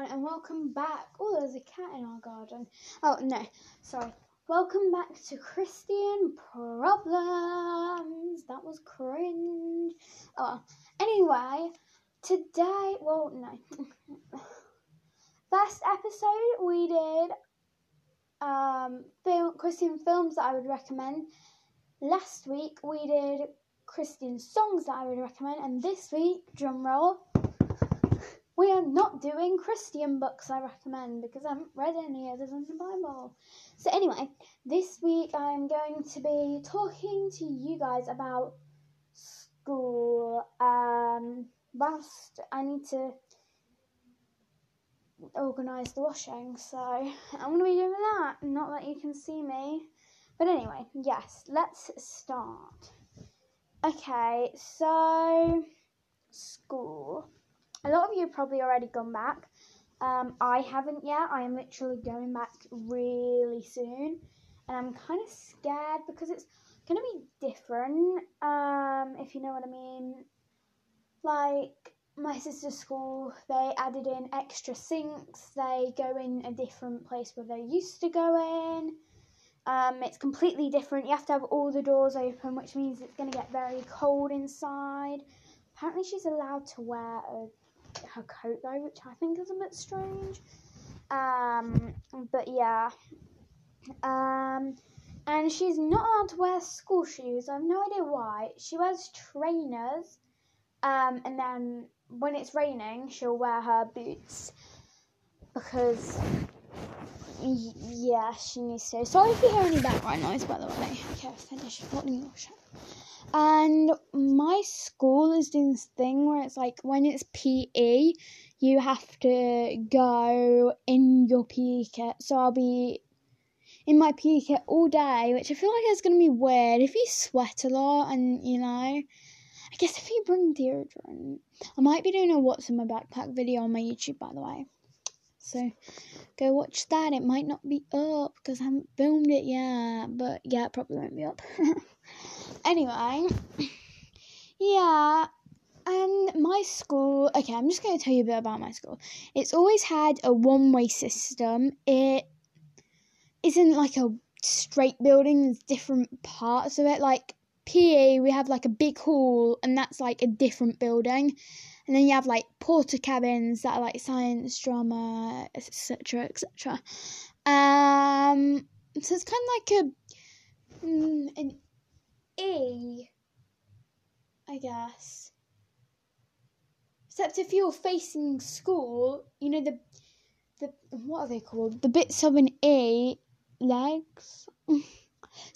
everyone, and welcome back. Oh, there's a cat in our garden. Oh, no, sorry. Welcome back to Christian Problems. That was cringe. Oh, anyway, today, well, no. First episode, we did um, film, Christian films that I would recommend. Last week, we did Christian songs that I would recommend, and this week, drum roll we are not doing Christian books I recommend because I haven't read any other than the Bible. So, anyway, this week I'm going to be talking to you guys about school. Um, whilst I need to organise the washing, so I'm going to be doing that. Not that you can see me. But anyway, yes, let's start. Okay, so school a lot of you probably already gone back. Um, I haven't yet. I am literally going back really soon, and I'm kind of scared because it's gonna be different. Um, if you know what I mean. Like my sister's school, they added in extra sinks. They go in a different place where they used to go in. Um, it's completely different. You have to have all the doors open, which means it's going to get very cold inside. Apparently, she's allowed to wear a her coat though, which I think is a bit strange. Um, but yeah. Um, and she's not allowed to wear school shoes. I have no idea why. She wears trainers. Um, and then when it's raining, she'll wear her boots because yeah, she needs to. Sorry if you hear any background noise, by the way. Okay, I've finished your shirt. And my school is doing this thing where it's like when it's PE, you have to go in your PE kit. So I'll be in my PE kit all day, which I feel like is going to be weird if you sweat a lot and you know. I guess if you bring deodorant, I might be doing a what's in my backpack video on my YouTube, by the way. So go watch that. It might not be up because I haven't filmed it yet, but yeah, it probably won't be up. anyway, yeah, and my school. Okay, I'm just going to tell you a bit about my school. It's always had a one-way system. It isn't like a straight building. There's different parts of it. Like PE, we have like a big hall, and that's like a different building. And then you have like Portakabins that are like science, drama, etc., etc. Um, so it's kind of like a mm, an E, I guess. Except if you're facing school, you know the the what are they called? The bits of an E legs. so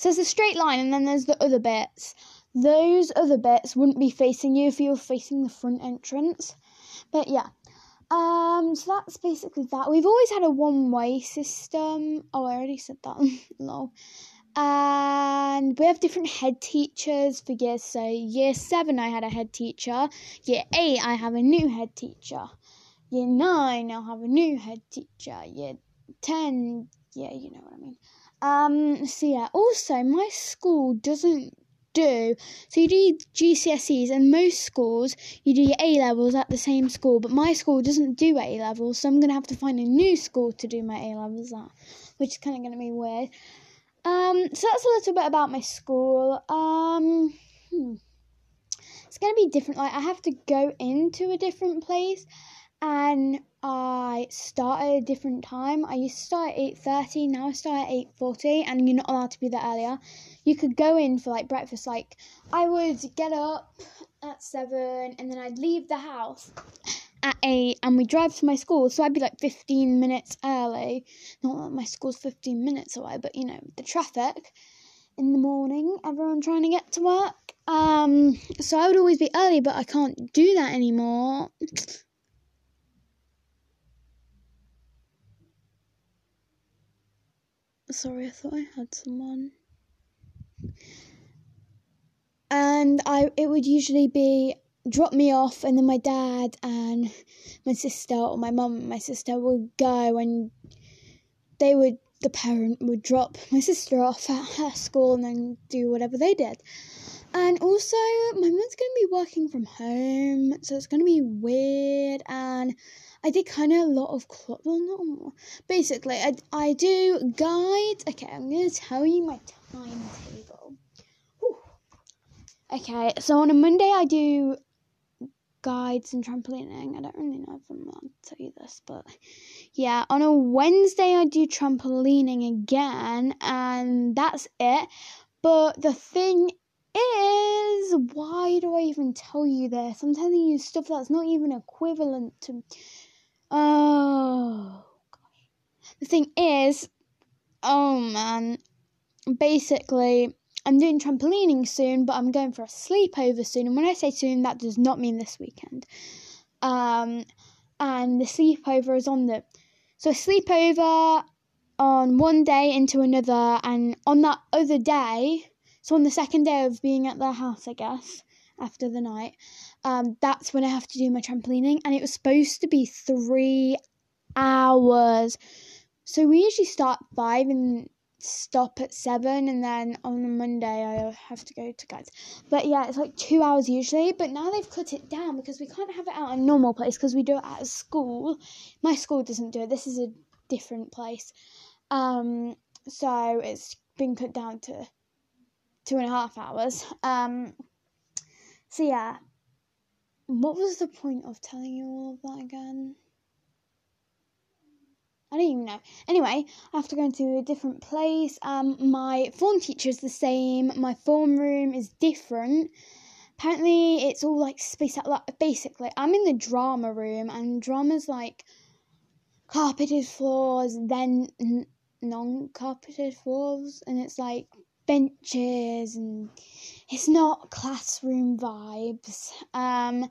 there's a straight line, and then there's the other bits. Those other bits wouldn't be facing you if you were facing the front entrance. But yeah. Um, so that's basically that. We've always had a one way system. Oh, I already said that. Lol. And we have different head teachers for years. So, year seven, I had a head teacher. Year eight, I have a new head teacher. Year nine, I'll have a new head teacher. Year 10, yeah, you know what I mean. Um, so yeah, also, my school doesn't do. So you do GCSEs, and most schools you do your A levels at the same school, but my school doesn't do A levels, so I'm gonna have to find a new school to do my A levels at, which is kind of gonna be weird. Um, so that's a little bit about my school. Um, hmm. it's gonna be different. Like I have to go into a different place, and I start at a different time. I used to start at eight thirty. Now I start at eight forty, and you're not allowed to be there earlier. You could go in for like breakfast. Like I would get up at seven, and then I'd leave the house at eight, and we drive to my school. So I'd be like fifteen minutes early. Not that my school's fifteen minutes away, but you know the traffic in the morning. Everyone trying to get to work. Um, so I would always be early, but I can't do that anymore. Sorry, I thought I had someone. And I it would usually be drop me off and then my dad and my sister or my mum and my sister would go and they would the parent would drop my sister off at her school and then do whatever they did. And also my mum's gonna be working from home, so it's gonna be weird and I did kind of a lot of club. Well, not. Basically, I I do guides. Okay, I'm gonna tell you my timetable. Okay, so on a Monday I do guides and trampolining. I don't really know if I'm to tell you this, but yeah, on a Wednesday I do trampolining again, and that's it. But the thing is, why do I even tell you this? I'm telling you stuff that's not even equivalent to. Oh, gosh. The thing is, oh man, basically, I'm doing trampolining soon, but I'm going for a sleepover soon. And when I say soon, that does not mean this weekend. Um, and the sleepover is on the. So sleepover on one day into another, and on that other day, so on the second day of being at their house, I guess, after the night, um, that's when I have to do my trampolining, and it was supposed to be three hours. So we usually start five and stop at seven, and then on Monday I have to go to guides. But yeah, it's like two hours usually. But now they've cut it down because we can't have it out in a normal place because we do it at a school. My school doesn't do it. This is a different place. Um, so it's been cut down to two and a half hours. Um, so yeah, what was the point of telling you all of that again? I don't even know. Anyway, I have to go into a different place. Um, my form teacher is the same. My form room is different. Apparently, it's all like spaced out. Like basically, I'm in the drama room, and drama's like carpeted floors, then non-carpeted floors, and it's like benches and it's not classroom vibes. Um,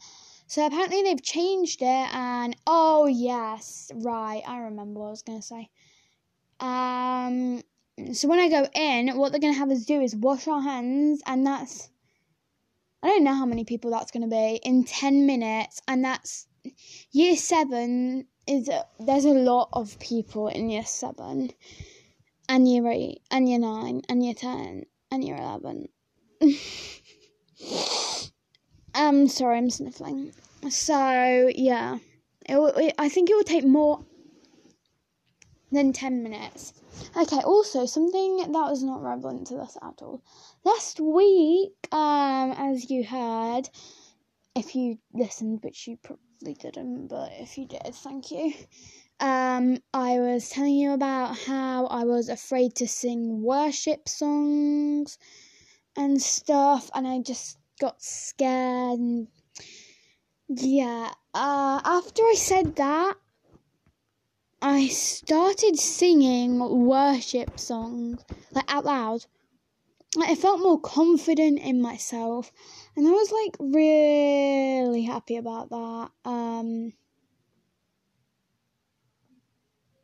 so apparently they've changed it, and oh yes, right, I remember what I was gonna say. Um, so when I go in, what they're gonna have us do is wash our hands, and that's I don't know how many people that's gonna be in ten minutes, and that's year seven is there's a lot of people in year seven and year 8 and year 9 and year 10 and year 11. um, sorry, I'm sniffling. So, yeah. It, it, I think it will take more than 10 minutes. Okay, also, something that was not relevant to this at all. Last week, um, as you heard, if you listened, which you probably didn't, but if you did, thank you um, I was telling you about how I was afraid to sing worship songs and stuff, and I just got scared. And yeah, uh, after I said that, I started singing worship songs like out loud. Like, I felt more confident in myself, and I was like really happy about that. Um,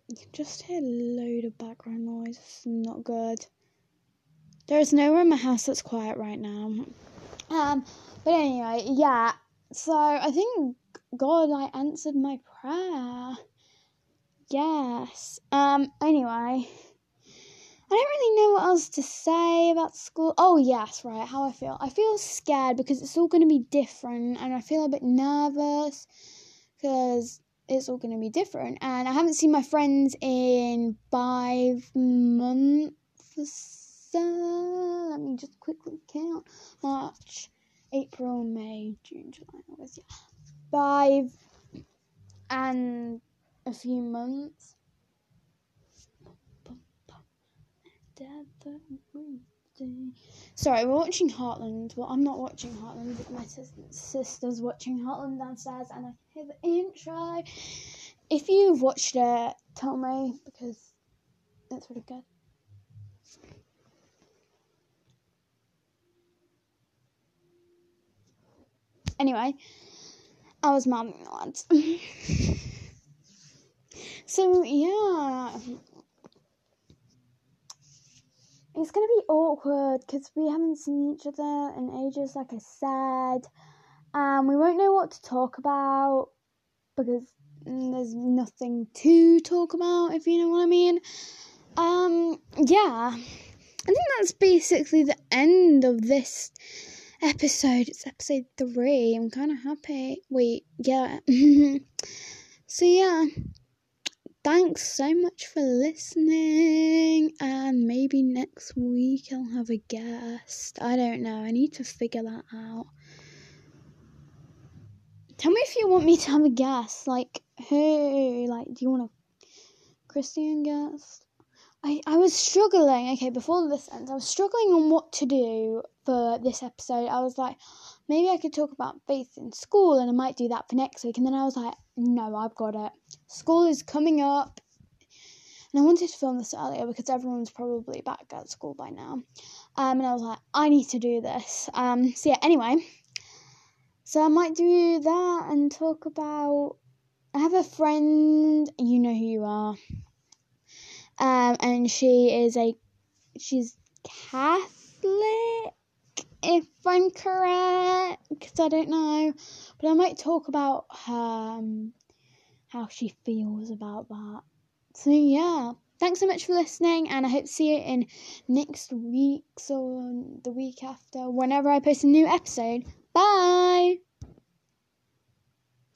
You can just hear a load of background noise. It's not good. There is nowhere in my house that's quiet right now. Um, but anyway, yeah. So I think God, I answered my prayer. Yes. Um. Anyway, I don't really know what else to say about school. Oh yes, right. How I feel. I feel scared because it's all going to be different, and I feel a bit nervous because it's all going to be different. And I haven't seen my friends in five months. So let me just quickly count March, April, May, June, July, August. Yeah. Five and a few months. Sorry, we're watching Heartland. Well, I'm not watching Heartland, but my sister's watching Heartland downstairs, and I hear the intro. If you've watched it, tell me because it's really good. Anyway, I was momming the lads. so yeah, it's gonna be awkward because we haven't seen each other in ages, like I said. Um, we won't know what to talk about because there's nothing to talk about, if you know what I mean. Um, yeah, I think that's basically the end of this episode. It's episode three. I'm kind of happy. Wait, yeah. So yeah, thanks so much for listening. And maybe next week I'll have a guest. I don't know. I need to figure that out. Tell me if you want me to have a guest. Like who? Like, do you want a Christian guest? I, I was struggling. Okay, before this ends, I was struggling on what to do for this episode. I was like, maybe I could talk about faith in school and I might do that for next week. And then I was like, no, I've got it. School is coming up. And I wanted to film this earlier because everyone's probably back at school by now. Um, and I was like, I need to do this. Um, so yeah, anyway. So I might do that and talk about. I have a friend, you know who you are. Um, and she is a. She's Catholic if I'm correct, I don't know. But I might talk about her, um, how she feels about that. So, yeah. Thanks so much for listening, and I hope to see you in next week's or the week after, whenever I post a new episode. Bye!